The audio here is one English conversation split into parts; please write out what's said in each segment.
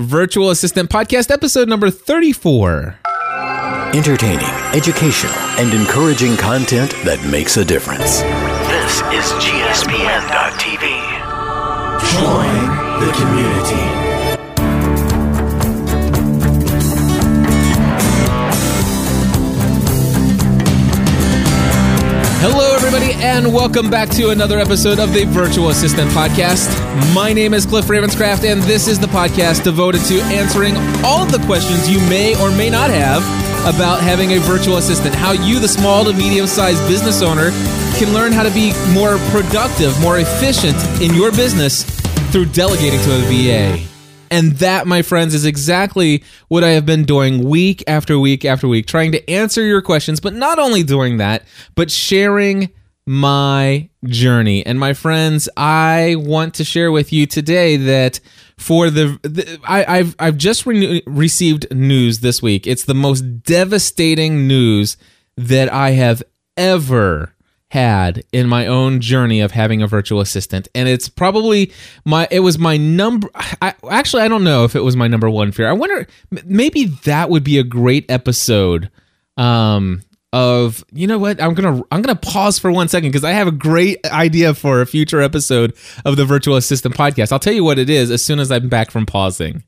Virtual Assistant Podcast, episode number 34. Entertaining, educational, and encouraging content that makes a difference. This is GSPN.TV. Join the community. Hello, everybody, and welcome back to another episode of the Virtual Assistant Podcast. My name is Cliff Ravenscraft, and this is the podcast devoted to answering all the questions you may or may not have about having a virtual assistant. How you, the small to medium sized business owner, can learn how to be more productive, more efficient in your business through delegating to a VA. And that, my friends, is exactly what I have been doing week after week after week, trying to answer your questions, but not only doing that, but sharing my journey. And my friends, I want to share with you today that for the, the I, have I've just re- received news this week. It's the most devastating news that I have ever had in my own journey of having a virtual assistant and it's probably my it was my number I, actually i don't know if it was my number one fear i wonder maybe that would be a great episode um of you know what? I'm gonna i'm gonna pause for one second because i have a great idea for a future episode of the virtual assistant podcast. I'll tell you what it is as soon as i'm back from pausing.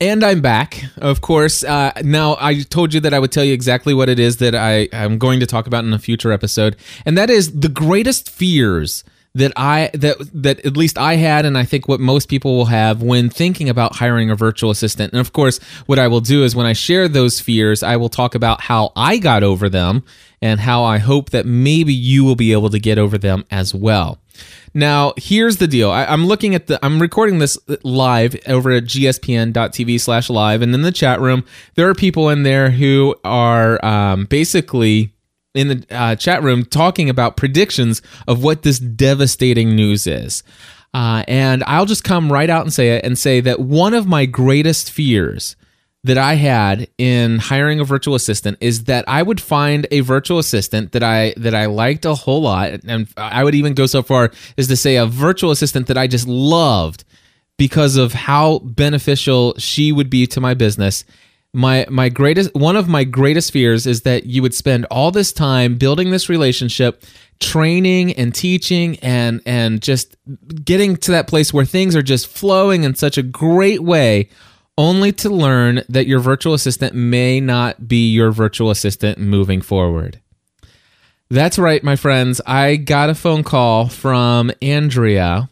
And I'm back, of course. Uh, now, I told you that I would tell you exactly what it is that I, I'm going to talk about in a future episode, and that is the greatest fears that I that that at least I had, and I think what most people will have when thinking about hiring a virtual assistant. And of course, what I will do is when I share those fears, I will talk about how I got over them and how I hope that maybe you will be able to get over them as well. Now, here's the deal. I, am looking at the. I'm recording this live over at gspn.tv slash live. and in the chat room, there are people in there who are um, basically in the uh, chat room talking about predictions of what this devastating news is. Uh, and I'll just come right out and say it and say that one of my greatest fears that I had in hiring a virtual assistant is that I would find a virtual assistant that I that I liked a whole lot and I would even go so far as to say a virtual assistant that I just loved because of how beneficial she would be to my business. My my greatest one of my greatest fears is that you would spend all this time building this relationship, training and teaching and and just getting to that place where things are just flowing in such a great way only to learn that your virtual assistant may not be your virtual assistant moving forward. That's right, my friends. I got a phone call from Andrea.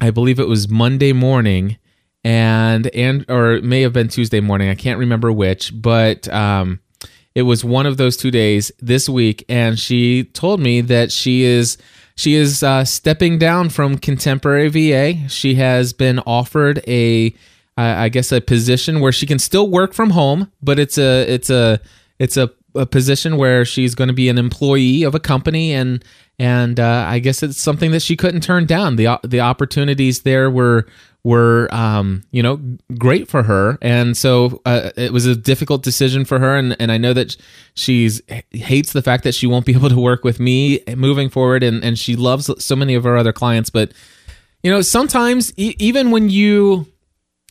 I believe it was Monday morning, and and or it may have been Tuesday morning. I can't remember which, but um, it was one of those two days this week, and she told me that she is she is uh, stepping down from contemporary VA. She has been offered a I guess a position where she can still work from home, but it's a it's a it's a, a position where she's going to be an employee of a company and and uh, I guess it's something that she couldn't turn down. the The opportunities there were were um, you know great for her, and so uh, it was a difficult decision for her. And, and I know that she's hates the fact that she won't be able to work with me moving forward, and and she loves so many of her other clients. But you know, sometimes e- even when you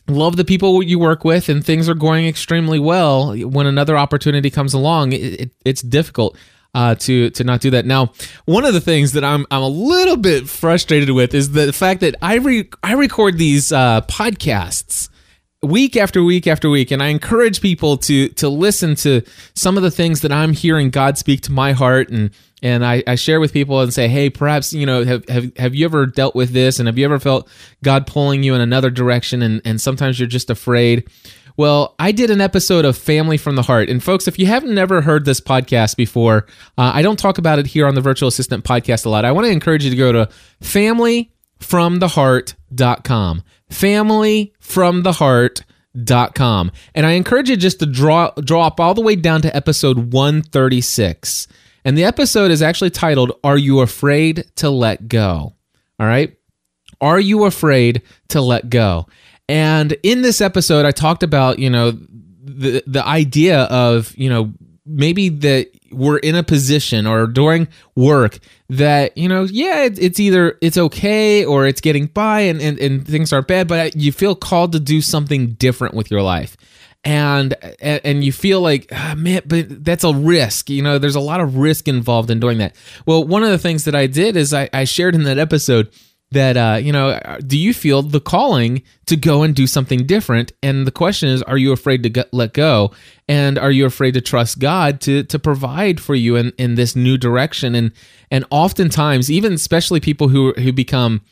love the people you work with and things are going extremely well when another opportunity comes along it, it, it's difficult uh, to to not do that. Now one of the things that I'm I'm a little bit frustrated with is the fact that I re- I record these uh, podcasts week after week after week and i encourage people to to listen to some of the things that i'm hearing god speak to my heart and and I, I share with people and say hey perhaps you know have, have have you ever dealt with this and have you ever felt god pulling you in another direction and and sometimes you're just afraid well, I did an episode of Family from the Heart. And folks, if you haven't never heard this podcast before, uh, I don't talk about it here on the Virtual Assistant podcast a lot. I want to encourage you to go to familyfromtheheart.com familyfromtheheart.com. And I encourage you just to draw drop all the way down to episode 136. And the episode is actually titled Are You Afraid to Let Go? All right? Are you afraid to let go? And in this episode I talked about, you know, the the idea of, you know, maybe that we're in a position or during work that you know yeah it, it's either it's okay or it's getting by and, and and things aren't bad but you feel called to do something different with your life and and you feel like ah, man but that's a risk you know there's a lot of risk involved in doing that. Well one of the things that i did is i, I shared in that episode that uh, you know do you feel the calling to go and do something different? And the question is are you afraid to get, let go? And are you afraid to trust god to to provide for you in, in this new direction? And and oftentimes even especially people who who become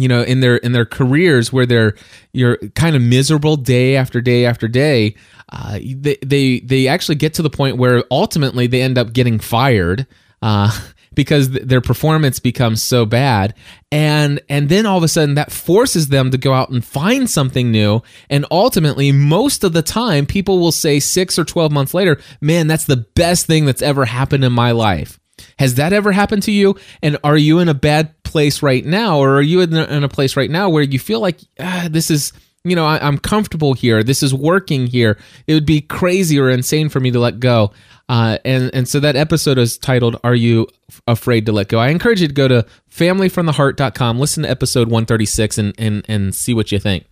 you know in their in their careers where they're you're kind of miserable day after day after day uh, they, they they actually get to the point where ultimately they end up getting fired uh, because th- their performance becomes so bad. And and then all of a sudden that forces them to go out and find something new. And ultimately most of the time people will say 6 or 12 months later man that's the best thing that's ever happened in my life. Has that ever happened to you? And are you in a bad place right now or are you in a, in a place right now where you feel like ah, this is you know I, i'm comfortable here this is working here it would be crazy or insane for me to let go uh, and and so that episode is titled "Are You Afraid to Let Go?" I encourage you to go to familyfromtheheart.com, listen to episode 136, and and and see what you think.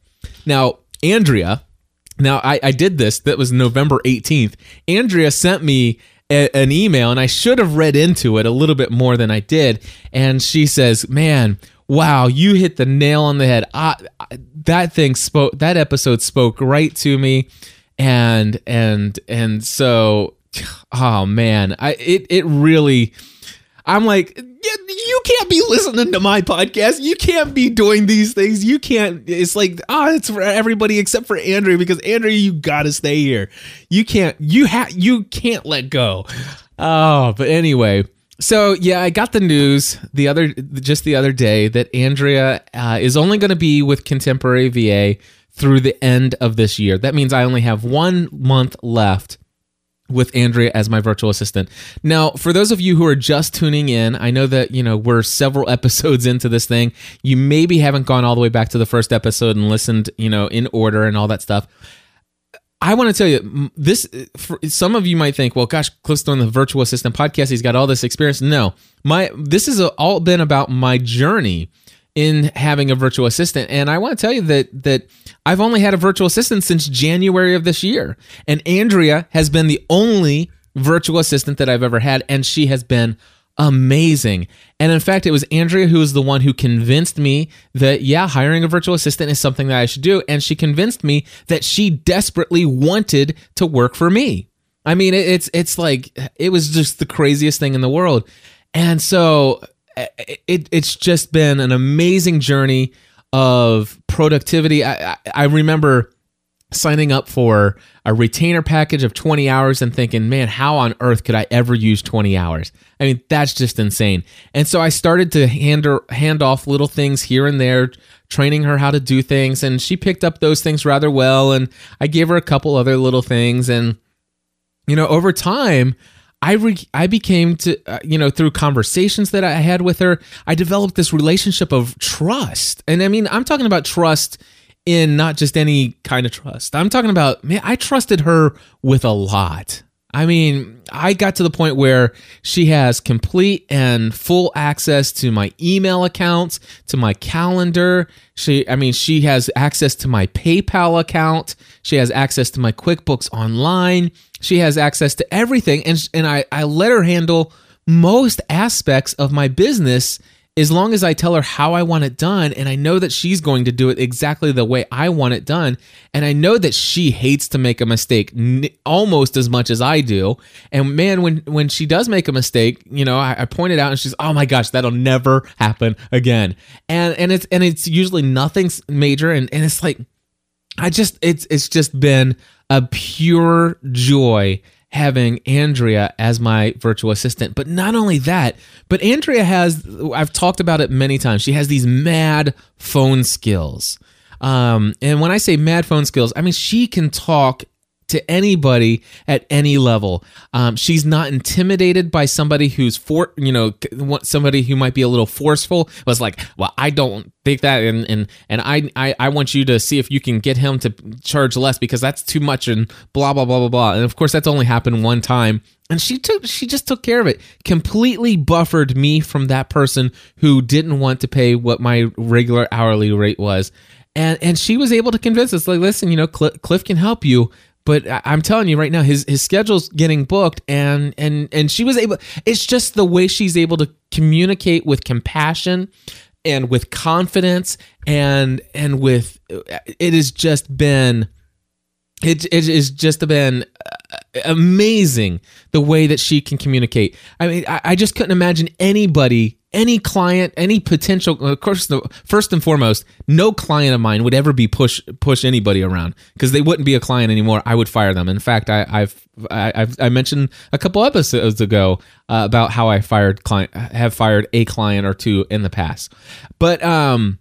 Now, Andrea, now I, I did this. That was November 18th. Andrea sent me a, an email, and I should have read into it a little bit more than I did. And she says, "Man." Wow, you hit the nail on the head. I, I, that thing spoke. That episode spoke right to me, and and and so oh man, I it it really. I'm like, you can't be listening to my podcast. You can't be doing these things. You can't. It's like, ah, oh, it's for everybody except for Andrea because Andrea, you gotta stay here. You can't. You have. You can't let go. Oh, but anyway. So yeah, I got the news the other just the other day that Andrea uh, is only going to be with Contemporary VA through the end of this year. That means I only have one month left with Andrea as my virtual assistant. Now, for those of you who are just tuning in, I know that, you know, we're several episodes into this thing. You maybe haven't gone all the way back to the first episode and listened, you know, in order and all that stuff. I want to tell you this. For, some of you might think, "Well, gosh, Cliff's doing the virtual assistant podcast. He's got all this experience." No, my this has all been about my journey in having a virtual assistant. And I want to tell you that that I've only had a virtual assistant since January of this year. And Andrea has been the only virtual assistant that I've ever had and she has been amazing. And in fact, it was Andrea who was the one who convinced me that yeah, hiring a virtual assistant is something that I should do and she convinced me that she desperately wanted to work for me. I mean, it's it's like it was just the craziest thing in the world. And so it, it's just been an amazing journey of productivity. I, I, I remember signing up for a retainer package of 20 hours and thinking, man, how on earth could I ever use 20 hours? I mean, that's just insane. And so I started to hand her, hand off little things here and there, training her how to do things. And she picked up those things rather well. And I gave her a couple other little things. And, you know, over time, I re- I became to uh, you know through conversations that I had with her, I developed this relationship of trust. And I mean, I'm talking about trust in not just any kind of trust. I'm talking about man, I trusted her with a lot. I mean, I got to the point where she has complete and full access to my email accounts, to my calendar. She, I mean, she has access to my PayPal account. She has access to my QuickBooks Online. She has access to everything, and and I I let her handle most aspects of my business as long as I tell her how I want it done and I know that she's going to do it exactly the way I want it done and I know that she hates to make a mistake n- almost as much as I do and man when when she does make a mistake you know I, I point it out and she's oh my gosh that'll never happen again. And and it's and it's usually nothing major and and it's like I just it's it's just been a pure joy having Andrea as my virtual assistant. But not only that, but Andrea has, I've talked about it many times, she has these mad phone skills. Um, and when I say mad phone skills, I mean she can talk to anybody at any level. Um, she's not intimidated by somebody who's for you know somebody who might be a little forceful. Was like, well, I don't think that, and and and I, I I want you to see if you can get him to charge less because that's too much, and blah blah blah blah blah. And of course, that's only happened one time. And she took she just took care of it. Completely buffered me from that person who didn't want to pay what my regular hourly rate was. And and she was able to convince us like listen, you know, Cliff can help you, but I'm telling you right now, his his schedule's getting booked, and and and she was able. It's just the way she's able to communicate with compassion and with confidence, and and with it has just been. It it has just been uh, amazing the way that she can communicate. I mean, I, I just couldn't imagine anybody any client, any potential, of course, the, first and foremost, no client of mine would ever be push push anybody around because they wouldn't be a client anymore. I would fire them. In fact, I, I've I, have I mentioned a couple episodes ago uh, about how I fired client have fired a client or two in the past, but um,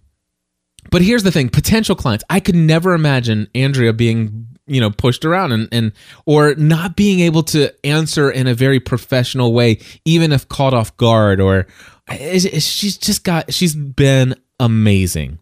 but here's the thing: potential clients. I could never imagine Andrea being you know pushed around and and or not being able to answer in a very professional way even if caught off guard or she's just got she's been amazing.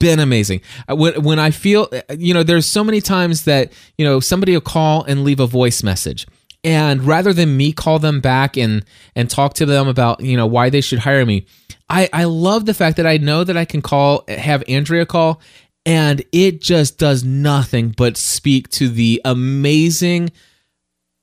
Been amazing. Uh, when, when i feel uh, you know there's so many times that you know somebody will call and leave a voice message. And rather than me call them back and and talk to them about you know why they should hire me i i love the fact that i know that i can call have andrea call and it just does nothing but speak to the amazing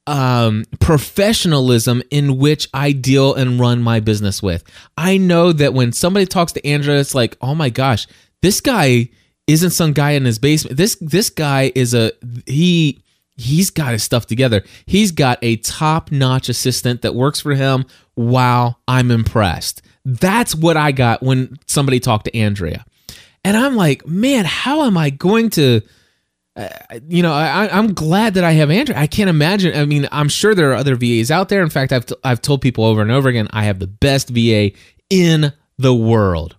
um, professionalism in which I deal and run my business with. I know that when somebody talks to Andrea, it's like, oh my gosh, this guy isn't some guy in his basement. This this guy is a he he's got his stuff together. He's got a top-notch assistant that works for him. Wow, I'm impressed. That's what I got when somebody talked to Andrea. And I'm like, man, how am I going to you know, I, I'm glad that I have Andrea. I can't imagine. I mean, I'm sure there are other VAs out there. In fact, I've t- I've told people over and over again, I have the best VA in the world,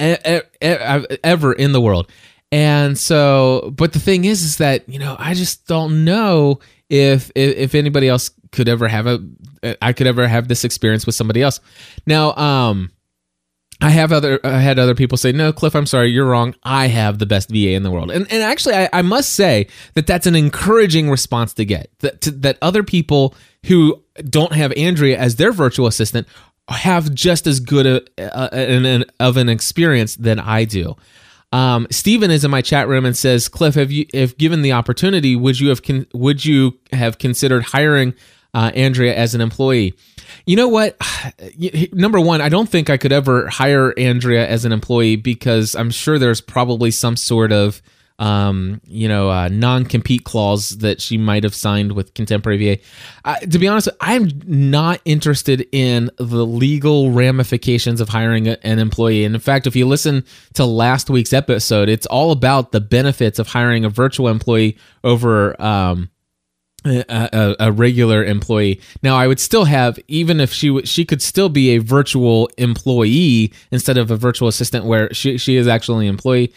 e- e- ever in the world. And so, but the thing is, is that you know, I just don't know if if, if anybody else could ever have a, I could ever have this experience with somebody else. Now, um, I have other I had other people say, "No, Cliff, I'm sorry, you're wrong. I have the best VA in the world." And and actually, I, I must say that that's an encouraging response to get that to, that other people who don't have Andrea as their virtual assistant have just as good a, a, an, of an experience than I do. Um, Stephen is in my chat room and says, "Cliff, have you if given the opportunity, would you have con- would you have considered hiring uh, Andrea as an employee?" You know what? Number one, I don't think I could ever hire Andrea as an employee because I'm sure there's probably some sort of um, you know, uh, non-compete clause that she might have signed with Contemporary VA. Uh, to be honest, I'm not interested in the legal ramifications of hiring a, an employee. And in fact, if you listen to last week's episode, it's all about the benefits of hiring a virtual employee over um, a, a, regular employee. Now, I would still have, even if she she could still be a virtual employee instead of a virtual assistant, where she she is actually an employee.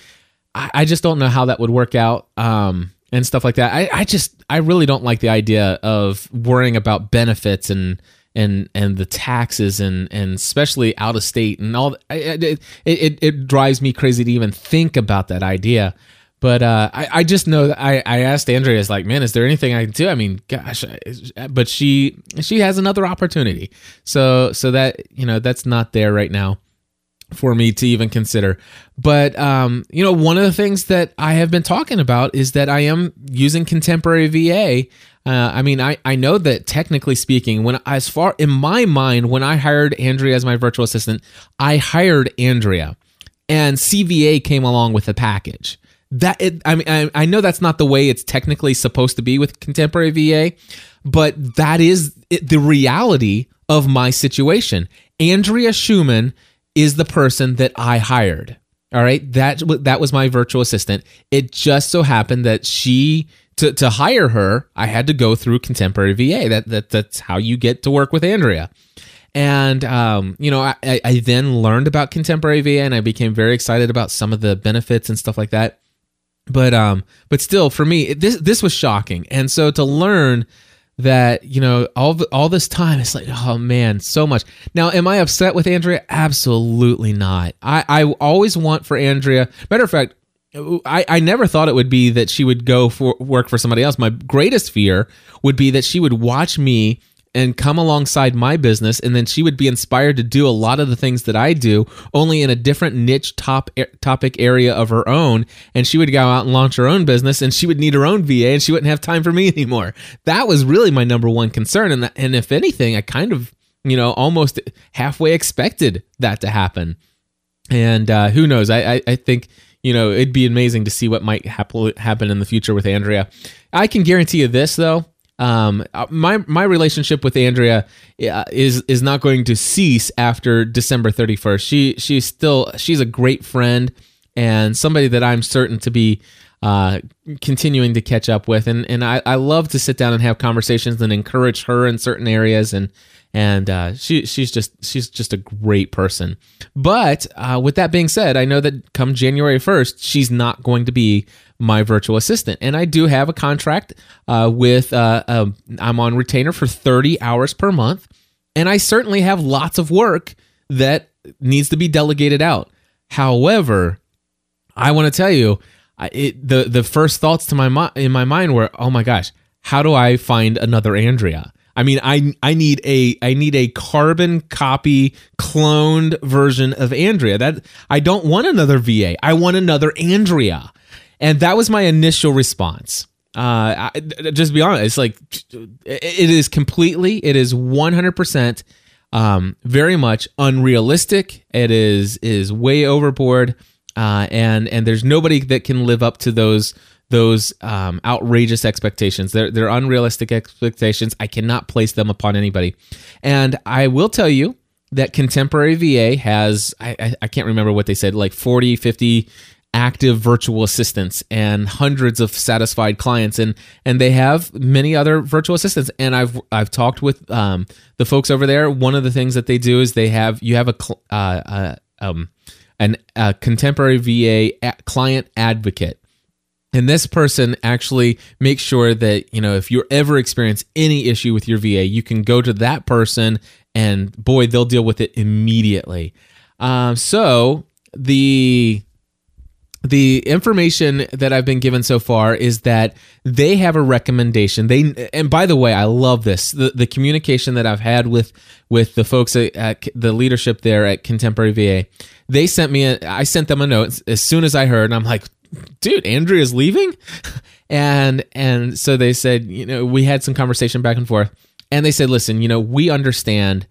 I, I just don't know how that would work out, um, and stuff like that. I, I just I really don't like the idea of worrying about benefits and and and the taxes and and especially out of state and all. It it, it drives me crazy to even think about that idea. But uh, I, I just know that I, I asked Andrea, is like, man, is there anything I can do? I mean, gosh, but she she has another opportunity, so so that you know that's not there right now for me to even consider. But um, you know, one of the things that I have been talking about is that I am using contemporary VA. Uh, I mean, I, I know that technically speaking, when as far in my mind, when I hired Andrea as my virtual assistant, I hired Andrea, and CVA came along with the package that it, I mean I, I, know that's not the way it's technically supposed to be with contemporary VA, but that is it, the reality of my situation. Andrea Schumann is the person that I hired. All right, that that was my virtual assistant. It just so happened that she to to hire her, I had to go through contemporary VA. That that that's how you get to work with Andrea. And um, you know, I, I then learned about contemporary VA, and I became very excited about some of the benefits and stuff like that but um but still for me it- this this was shocking. And so to learn that you know all the, all this time it's like oh man so much. Now am i upset with andrea? Absolutely not. I i always want for andrea matter of fact I, I never thought it would be that she would go for work for somebody else. My greatest fear would be that she would watch me and come alongside my business and then she would be inspired to do a lot of the things that I do only in a different niche top topic area of her own and she would go out and launch her own business and she would need her own VA and she wouldn't have time for me anymore. That was really my number one concern and that, and if anything I kind of, you know, almost halfway expected that to happen. And uh, who knows? I, I, I think you know it'd be amazing to see what might happen happen in the future with Andrea. I can guarantee you this though. Um, uh, my my relationship with Andrea is is not going to cease after December 31st. She she's still she's a great friend and somebody that I'm certain to be uh, continuing to catch up with, and and I, I love to sit down and have conversations and encourage her in certain areas, and and uh, she she's just she's just a great person. But uh, with that being said, I know that come January first, she's not going to be my virtual assistant, and I do have a contract uh, with uh, um, I'm on retainer for 30 hours per month, and I certainly have lots of work that needs to be delegated out. However, I want to tell you, it, the the first thoughts to my in my mind were, oh my gosh, how do I find another Andrea? I mean, I I need a I need a carbon copy cloned version of Andrea. That I don't want another VA. I want another Andrea, and that was my initial response. Uh, I, just be honest, it's like it is completely, it is one hundred percent, um, very much unrealistic. It is is way overboard, uh, and and there's nobody that can live up to those those um, outrageous expectations. They're they're unrealistic expectations. I cannot place them upon anybody, and I will tell you that contemporary VA has I, I, I can't remember what they said like 40 50 active virtual assistants and hundreds of satisfied clients. And and they have many other virtual assistants. And I've I've talked with um, the folks over there. One of the things that they do is they have you have a cl- uh, uh, um, an a contemporary VA a- client advocate. And this person actually makes sure that, you know, if you ever experience any issue with your VA, you can go to that person and boy, they'll deal with it immediately. Um, so the the information that I've been given so far is that they have a recommendation. They and by the way, I love this. The the communication that I've had with with the folks at, at the leadership there at Contemporary VA. They sent me a I sent them a note as soon as I heard and I'm like, "Dude, Andrea's leaving?" And and so they said, you know, we had some conversation back and forth. And they said, "Listen, you know, we understand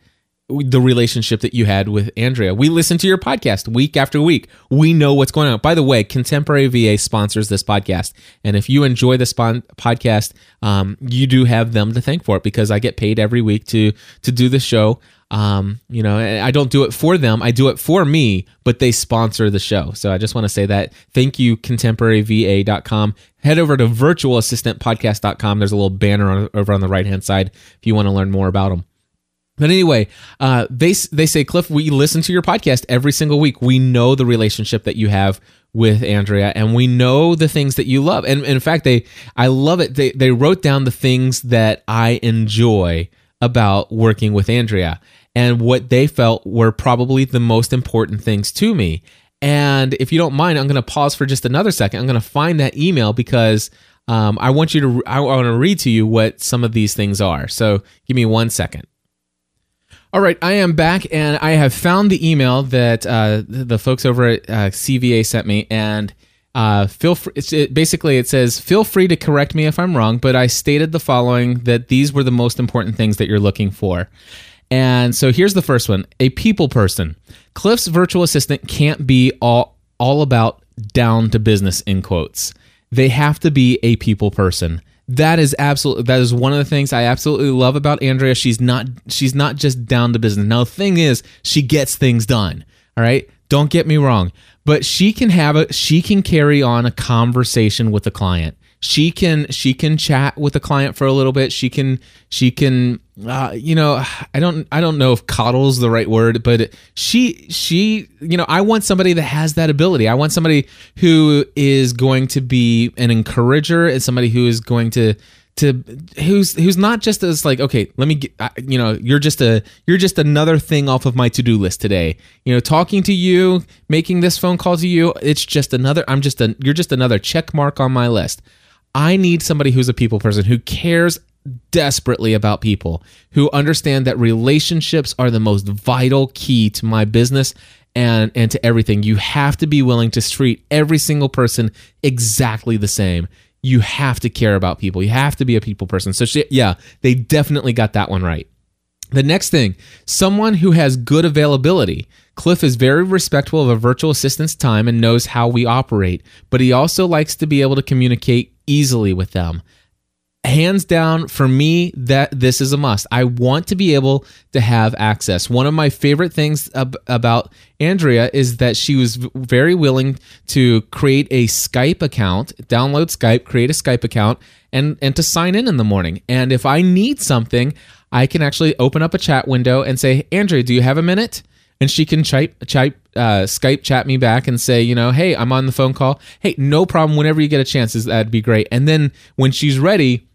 the relationship that you had with Andrea. We listen to your podcast week after week. We know what's going on. By the way, Contemporary VA sponsors this podcast, and if you enjoy the spon- podcast, um, you do have them to thank for it because I get paid every week to to do the show. Um, you know, I don't do it for them; I do it for me. But they sponsor the show, so I just want to say that thank you, ContemporaryVA.com. Head over to VirtualAssistantPodcast.com. There's a little banner on, over on the right hand side if you want to learn more about them. But anyway, uh, they they say, Cliff, we listen to your podcast every single week. We know the relationship that you have with Andrea, and we know the things that you love. And, and in fact, they I love it. They they wrote down the things that I enjoy about working with Andrea, and what they felt were probably the most important things to me. And if you don't mind, I'm going to pause for just another second. I'm going to find that email because um, I want you to I want to read to you what some of these things are. So give me one second. All right, I am back, and I have found the email that uh, the folks over at uh, CVA sent me, and uh, feel free. It, basically, it says, "Feel free to correct me if I'm wrong, but I stated the following: that these were the most important things that you're looking for." And so here's the first one: a people person. Cliff's virtual assistant can't be all all about down to business in quotes. They have to be a people person that is absolutely that is one of the things I absolutely love about Andrea. She's not she's not just down to business. Now the thing is, she gets things done. All right. Don't get me wrong, but she can have a she can carry on a conversation with the client. She can she can chat with the client for a little bit. She can she can uh, you know I don't I don't know if coddle's the right word, but she she you know I want somebody that has that ability. I want somebody who is going to be an encourager and somebody who is going to to who's who's not just as like okay let me get you know you're just a you're just another thing off of my to-do list today you know talking to you making this phone call to you it's just another i'm just a you're just another check mark on my list i need somebody who's a people person who cares desperately about people who understand that relationships are the most vital key to my business and and to everything you have to be willing to treat every single person exactly the same you have to care about people. You have to be a people person. So, she, yeah, they definitely got that one right. The next thing, someone who has good availability. Cliff is very respectful of a virtual assistant's time and knows how we operate, but he also likes to be able to communicate easily with them. Hands down for me that this is a must. I want to be able to have access. One of my favorite things ab- about andrea is that she was very willing to create a skype account download skype create a skype account and and to sign in in the morning. And if i need something i can actually open up a chat window and say andrea do you have a minute? And she can type, type uh, Skype chat me back and say, you know, hey, I'm on the phone call. Hey, no problem. Whenever you get a chance, that'd be great. And then when she's ready,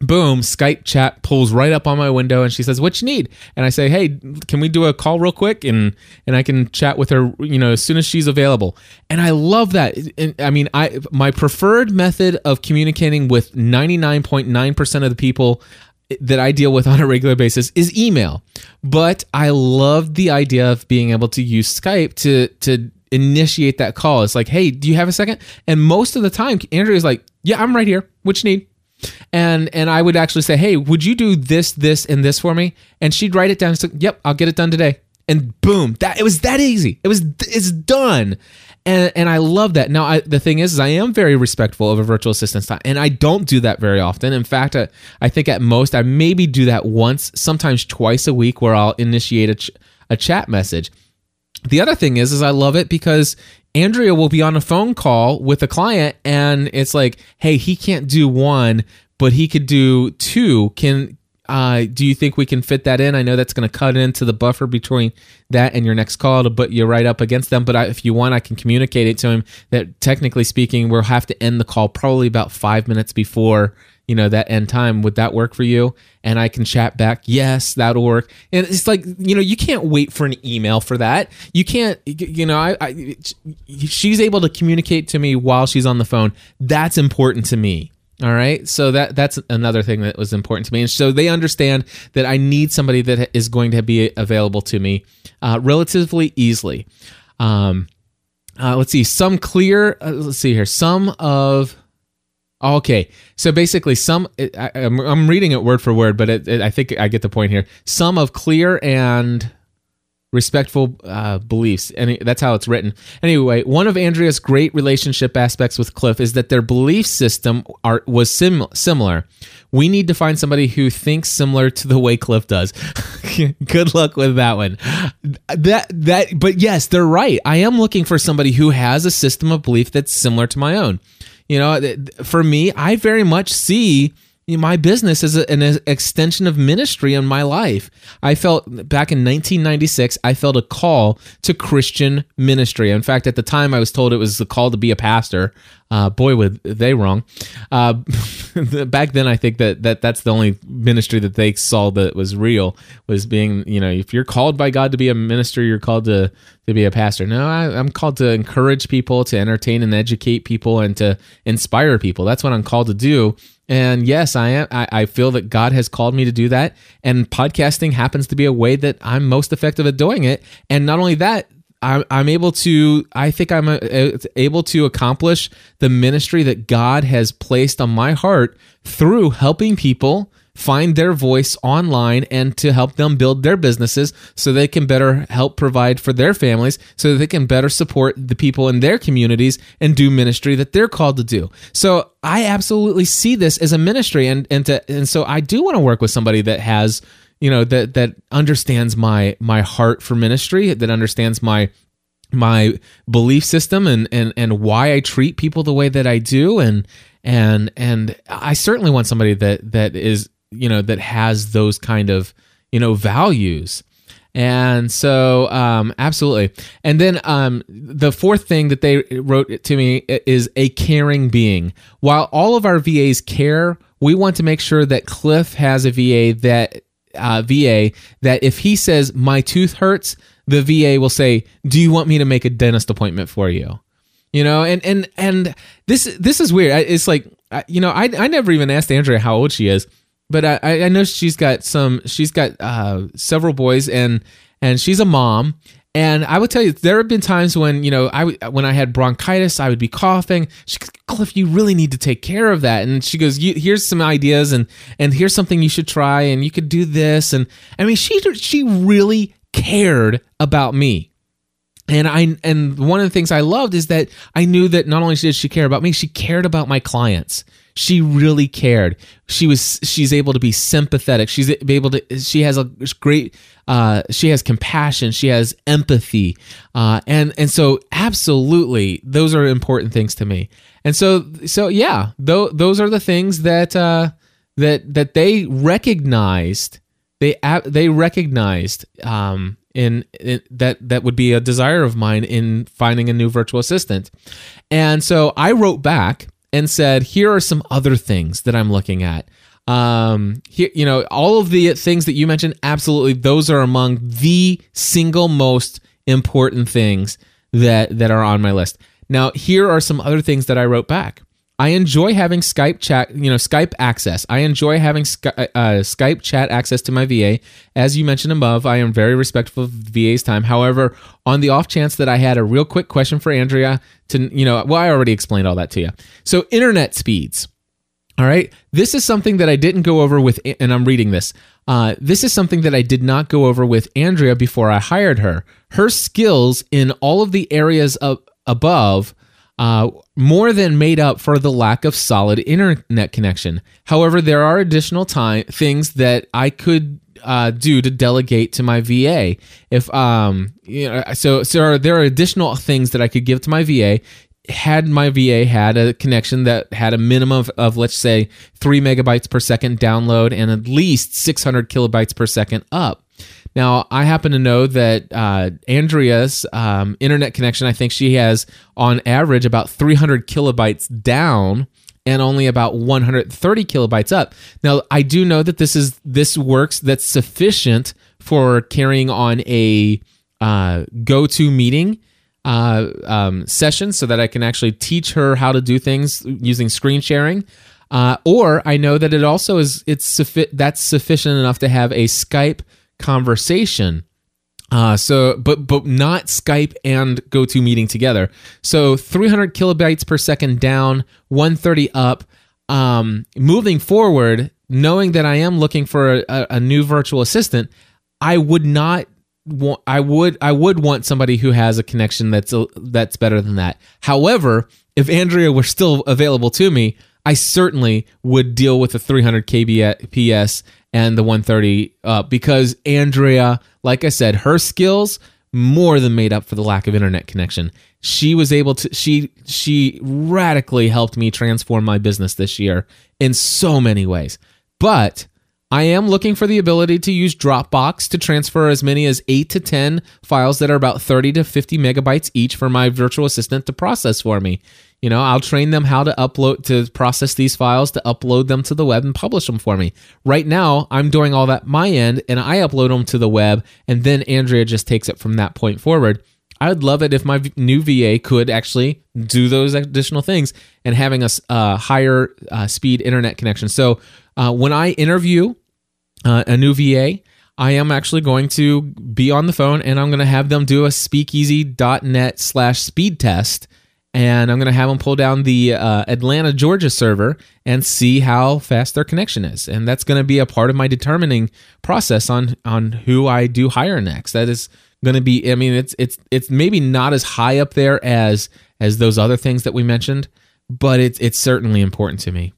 boom skype chat pulls right up on my window and she says what you need and i say hey can we do a call real quick and and i can chat with her you know as soon as she's available and i love that And, i mean i my preferred method of communicating with 99.9% of the people that I deal with on a regular basis is email. But I love the idea of being able to use Skype to to initiate that call. It's like, hey, do you have a second? And most of the time, Andrea is like, yeah, I'm right here. What you need? and and I would actually say, "Hey, would you do this, this, and this for me?" And she'd write it down. Say, "Yep, I'll get it done today." And boom, that it was that easy. It was it's done. And, and I love that. Now, I, the thing is, is, I am very respectful of a virtual assistant's time, and I don't do that very often. In fact, I, I think at most I maybe do that once, sometimes twice a week, where I'll initiate a, ch- a chat message. The other thing is, is I love it because Andrea will be on a phone call with a client and it's like, hey, he can't do one, but he could do two. Can uh, do you think we can fit that in? I know that's going to cut into the buffer between that and your next call to put you right up against them. But I, if you want, I can communicate it to him that technically speaking, we'll have to end the call probably about five minutes before you know that end time. Would that work for you? And i can chat back yes that'll work. And it's like you know you can't wait for an email for that. You can't you know I, I she's able to communicate to me while she's on the phone. That's important to me all right? So that that's another thing that was important to me. And so they understand that i need somebody that is going to be available to me uh, relatively easily. Um, uh, let's see. Some clear uh, let's see here. Some of Okay, so basically, some I, am reading it word for word, but it, it, I think I get the point here. Some of clear and respectful uh, beliefs, and that's how it's written. Anyway, one of Andrea's great relationship aspects with Cliff is that their belief system are was sim- similar. We need to find somebody who thinks similar to the way Cliff does. Good luck with that one. That that, but yes, they're right. I am looking for somebody who has a system of belief that's similar to my own. You know, for me, I very much see my business is an extension of ministry in my life. I felt back in 1996, I felt a call to Christian ministry. In fact, at the time, I was told it was a call to be a pastor. Uh, boy, were they wrong. Uh, back then, I think that, that that's the only ministry that they saw that was real was being, you know, if you're called by God to be a minister, you're called to to be a pastor. No, I, I'm called to encourage people, to entertain and educate people, and to inspire people. That's what I'm called to do. And yes, I am. I, I, feel that God has called me to do that, and podcasting happens to be a way that I'm most effective at doing it. And not only that, I'm, I'm able to, I think I'm uh, a, a, able to accomplish the ministry that God has placed on my heart through helping people find their voice online and to help them build their businesses so they can better help provide for their families so that they can better support the people in their communities and do ministry that they're called to do. So I absolutely see this as a ministry and and to, and so I do want to work with somebody that has you know that that understands my my heart for ministry that understands my my belief system and and and why I treat people the way that I do and and and I certainly want somebody that that is you know that has those kind of you know values and so um absolutely and then um the fourth thing that they wrote to me is a caring being while all of our VAs care we want to make sure that Cliff has a VA that uh, VA that if he says my tooth hurts the VA will say, "Do you want me to make a dentist appointment for you?" You know, and and and this this is weird. It's like you know, I I never even asked Andrea how old she is, but I I know she's got some she's got uh, several boys and and she's a mom. And I would tell you, there have been times when you know I when I had bronchitis, I would be coughing. She goes, Cliff, you really need to take care of that. And she goes, here's some ideas, and and here's something you should try, and you could do this. And I mean, she she really cared about me. And I and one of the things I loved is that I knew that not only did she care about me, she cared about my clients. She really cared. She was she's able to be sympathetic. She's able to she has a great uh, she has compassion. She has empathy, uh, and and so absolutely those are important things to me. And so so yeah, th- those are the things that uh, that that they recognized they they recognized um, in, in, that that would be a desire of mine in finding a new virtual assistant, and so I wrote back and said, "Here are some other things that I'm looking at." Um, here, you know, all of the things that you mentioned, absolutely, those are among the single most important things that that are on my list. Now, here are some other things that I wrote back. I enjoy having Skype chat, you know, Skype access. I enjoy having Sky, uh, Skype chat access to my VA. As you mentioned above, I am very respectful of VA's time. However, on the off chance that I had a real quick question for Andrea to, you know, well, I already explained all that to you. So, internet speeds. All right. This is something that I didn't go over with, and I'm reading this. Uh, this is something that I did not go over with Andrea before I hired her. Her skills in all of the areas of above uh, more than made up for the lack of solid internet connection. However, there are additional time things that I could uh, do to delegate to my VA. If um, you know, so so are, there are additional things that I could give to my VA. Had my VA had a connection that had a minimum of, of let's say three megabytes per second download and at least 600 kilobytes per second up, now, I happen to know that uh, Andrea's um, internet connection, I think she has on average about 300 kilobytes down and only about 130 kilobytes up. Now, I do know that this is this works that's sufficient for carrying on a uh, GoToMeeting uh, um, session so that I can actually teach her how to do things using screen sharing. Uh, or I know that it also is it's that's sufficient enough to have a Skype conversation. Uh, so, but but not Skype and GoToMeeting together. So 300 kilobytes per second down, 130 up. Um, moving forward, knowing that I am looking for a, a new virtual assistant, I would not want. I would I would want somebody who has a connection that's a, that's better than that. However, if Andrea were still available to me, I certainly would deal with a 300 kbps and the 130 uh, because Andrea, like I said, her skills more than made up for the lack of internet connection. She was able to she she radically helped me transform my business this year in so many ways. But I am looking for the ability to use Dropbox to transfer as many as 8 to 10 files that are about 30 to 50 megabytes each for my virtual assistant to process for me. You know, I'll train them how to upload to process these files to upload them to the web and publish them for me. Right now, I'm doing all that my end and I upload them to the web and then Andrea just takes it from that point forward. I would love it if my new VA could actually do those additional things and having a uh, higher uh, speed internet connection. So uh, when I interview uh, a new VA, I am actually going to be on the phone and I'm going to have them do a speakeasy.net slash speed test and I'm going to have them pull down the uh, Atlanta, Georgia server and see how fast their connection is. And that's going to be a part of my determining process on on who I do hire next. That is going to be. I mean, it's it's it's maybe not as high up there as as those other things that we mentioned, but it's it's certainly important to me.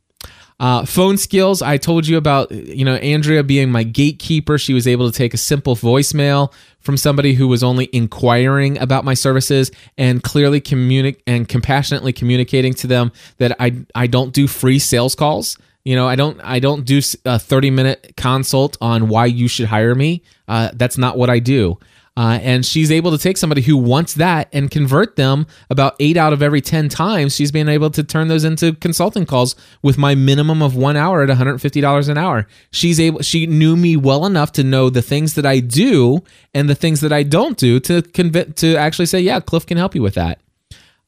Uh, phone skills, I told you about, you know, Andrea being my gatekeeper. She was able to take a simple voicemail from somebody who was only inquiring about my services and clearly communic and compassionately communicating to them that I I don't do free sales calls. You know, I don't I don't do a 30 minute consult on why you should hire me. Uh, that's not what I do. Uh, and she's able to take somebody who wants that and convert them about eight out of every 10 times. She's been able to turn those into consulting calls with my minimum of one hour at $150 an hour. She's able, she knew me well enough to know the things that I do and the things that I don't do to convince, to actually say, yeah, Cliff can help you with that.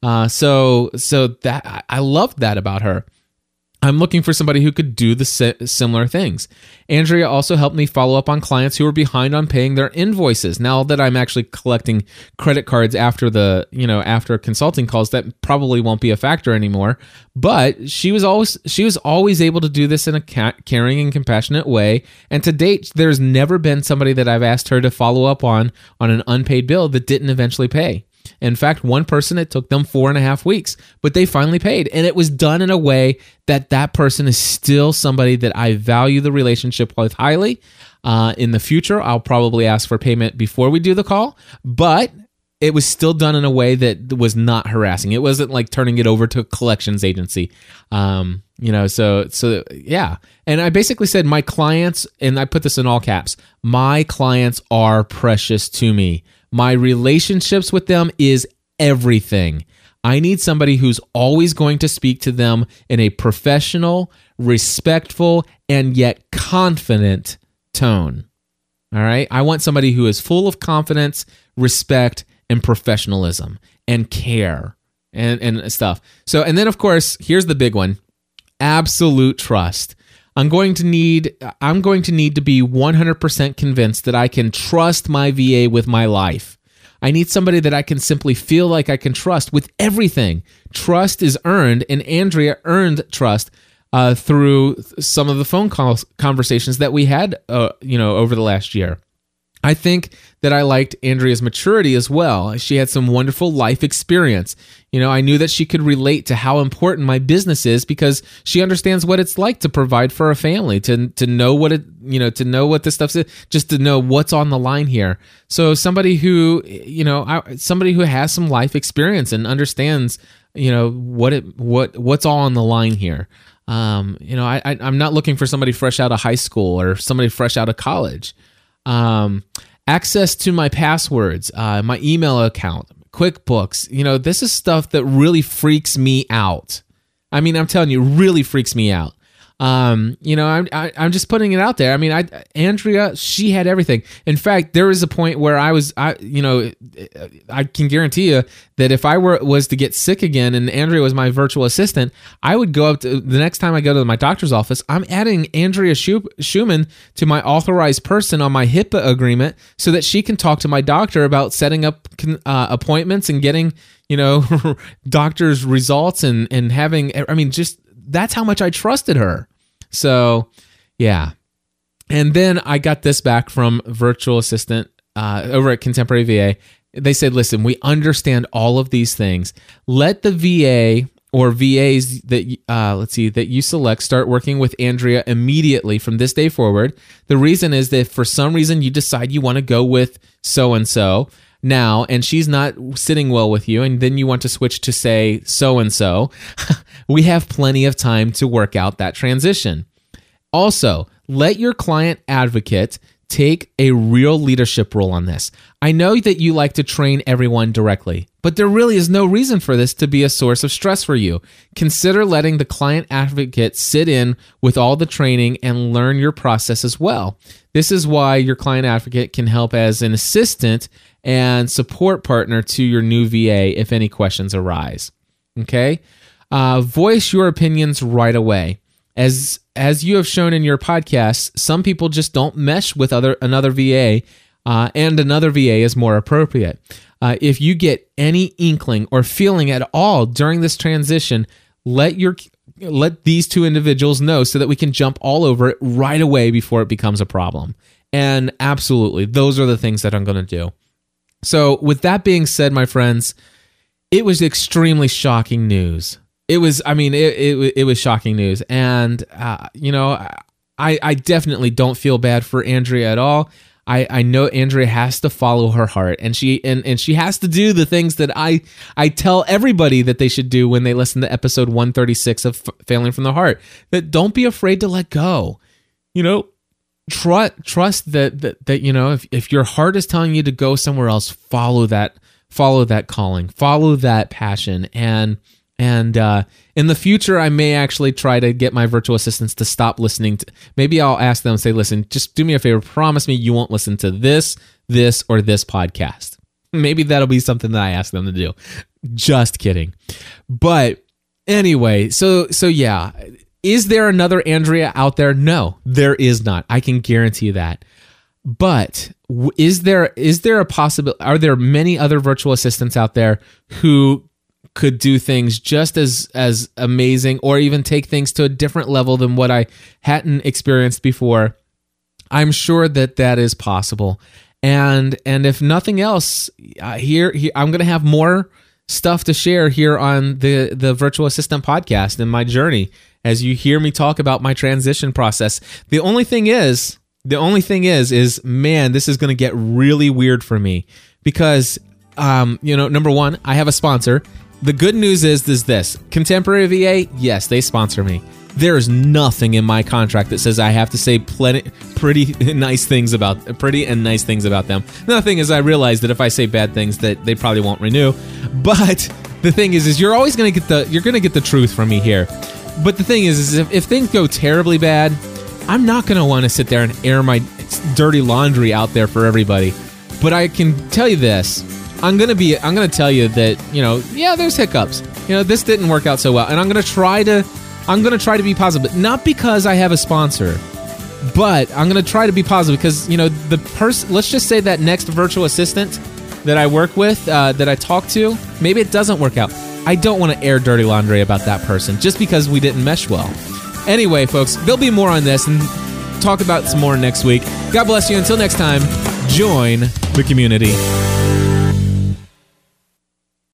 Uh, so, so that I loved that about her. I'm looking for somebody who could do the similar things. Andrea also helped me follow up on clients who were behind on paying their invoices. Now that I'm actually collecting credit cards after the, you know, after consulting calls, that probably won't be a factor anymore. But she was always she was always able to do this in a caring and compassionate way. And to date, there's never been somebody that I've asked her to follow up on on an unpaid bill that didn't eventually pay. In fact, one person, it took them four and a half weeks, but they finally paid. And it was done in a way that that person is still somebody that I value the relationship with highly. Uh, in the future, I'll probably ask for payment before we do the call, but it was still done in a way that was not harassing. It wasn't like turning it over to a collections agency. Um, you know, so so yeah. And I basically said my clients, and I put this in all caps. My clients are precious to me. My relationships with them is everything. I need somebody who's always going to speak to them in a professional, respectful, and yet confident tone. All right. I want somebody who is full of confidence, respect, and professionalism and care and, and stuff. So, and then of course, here's the big one absolute trust. I'm going to need I'm going to need to be 100% convinced that I can trust my VA with my life. I need somebody that I can simply feel like I can trust with everything. Trust is earned, and Andrea earned trust uh, through some of the phone calls conversations that we had, uh, you know, over the last year. I think that I liked Andrea's maturity as well. She had some wonderful life experience. You know, I knew that she could relate to how important my business is because she understands what it's like to provide for a family, to to know what it, you know, to know what this stuff is, just to know what's on the line here. So somebody who, you know, somebody who has some life experience and understands, you know, what it what what's all on the line here. Um, you know, I, I I'm not looking for somebody fresh out of high school or somebody fresh out of college um, access to my passwords, uh, my email account, QuickBooks. You know, this is stuff that really freaks me out. I mean, I'm telling you, really freaks me out. Um, you know, I'm I, am i am just putting it out there. I mean, I Andrea, she had everything. In fact, there was a point where I was, I you know, I can guarantee you that if I were was to get sick again and Andrea was my virtual assistant, I would go up to the next time I go to my doctor's office. I'm adding Andrea Schumann to my authorized person on my HIPAA agreement so that she can talk to my doctor about setting up uh, appointments and getting you know doctor's results and and having i mean just that's how much i trusted her so, yeah. And then I got this back from virtual assistant uh, over at Contemporary VA. They said, "Listen, we understand all of these things. Let the VA or VAs that uh, let's see that you select start working with Andrea immediately from this day forward. The reason is that if for some reason you decide you want to go with so and so." Now and she's not sitting well with you and then you want to switch to say so and so we have plenty of time to work out that transition. Also, let your client advocate take a real leadership role on this. I know that you like to train everyone directly, but there really is no reason for this to be a source of stress for you. Consider letting the client advocate sit in with all the training and learn your process as well. This is why your client advocate can help as an assistant and support partner to your new VA if any questions arise. Okay? Uh, voice your opinions right away. As as you have shown in your podcast, some people just don't mesh with other another VA, uh, and another VA is more appropriate. Uh, if you get any inkling or feeling at all during this transition, let your let these two individuals know so that we can jump all over it right away before it becomes a problem. And absolutely, those are the things that I'm going to do. So, with that being said, my friends, it was extremely shocking news it was. I mean, it it, it was shocking news, and uh, you know, I I definitely don't feel bad for Andrea at all. I, I know Andrea has to follow her heart and she and, and she has to do the things that I I tell everybody that they should do when they listen to episode 136 of F- Failing from the Heart that don't be afraid to let go. You know, trust trust that that, that you know if, if your heart is telling you to go somewhere else, follow that follow that calling, follow that passion and and uh, in the future, I may actually try to get my virtual assistants to stop listening to. Maybe I'll ask them, say, listen, just do me a favor. Promise me you won't listen to this, this, or this podcast. Maybe that'll be something that I ask them to do. Just kidding. But anyway, so so yeah, is there another Andrea out there? No, there is not. I can guarantee that. But is there is there a possibility? Are there many other virtual assistants out there who could do things just as as amazing or even take things to a different level than what I hadn't experienced before. I'm sure that that is possible. And and if nothing else, uh, here, here I'm going to have more stuff to share here on the the virtual assistant podcast and my journey as you hear me talk about my transition process. The only thing is, the only thing is is man, this is going to get really weird for me because um, you know, number 1, I have a sponsor. The good news is is this. Contemporary va yes they sponsor me. There is nothing in my contract that says i have to say plenty pretty nice things about pretty and nice things about them. The thing is i realize that if i say bad things that they probably won't renew. But the thing is is you're always to get the you're going to get the truth from me here but the thing is is if, if things go terribly bad i'm not going to want to sit there and air my dirty laundry out there for everybody. But i can tell you this I'm gonna be I'm gonna tell you that you know yeah there's hiccups. You know this didn't work out so well and I'm gonna try to I'm gonna try to be positive. Not because I have a sponsor but I'm gonna try to be positive because you know the person let's just say that next virtual assistant that I work with uh, that I talk to maybe it doesn't work out I don't want to air dirty laundry about that person just because we didn't mesh well. Anyway folks there'll be more on this and talk about some more next week. God bless you. Until next time join the community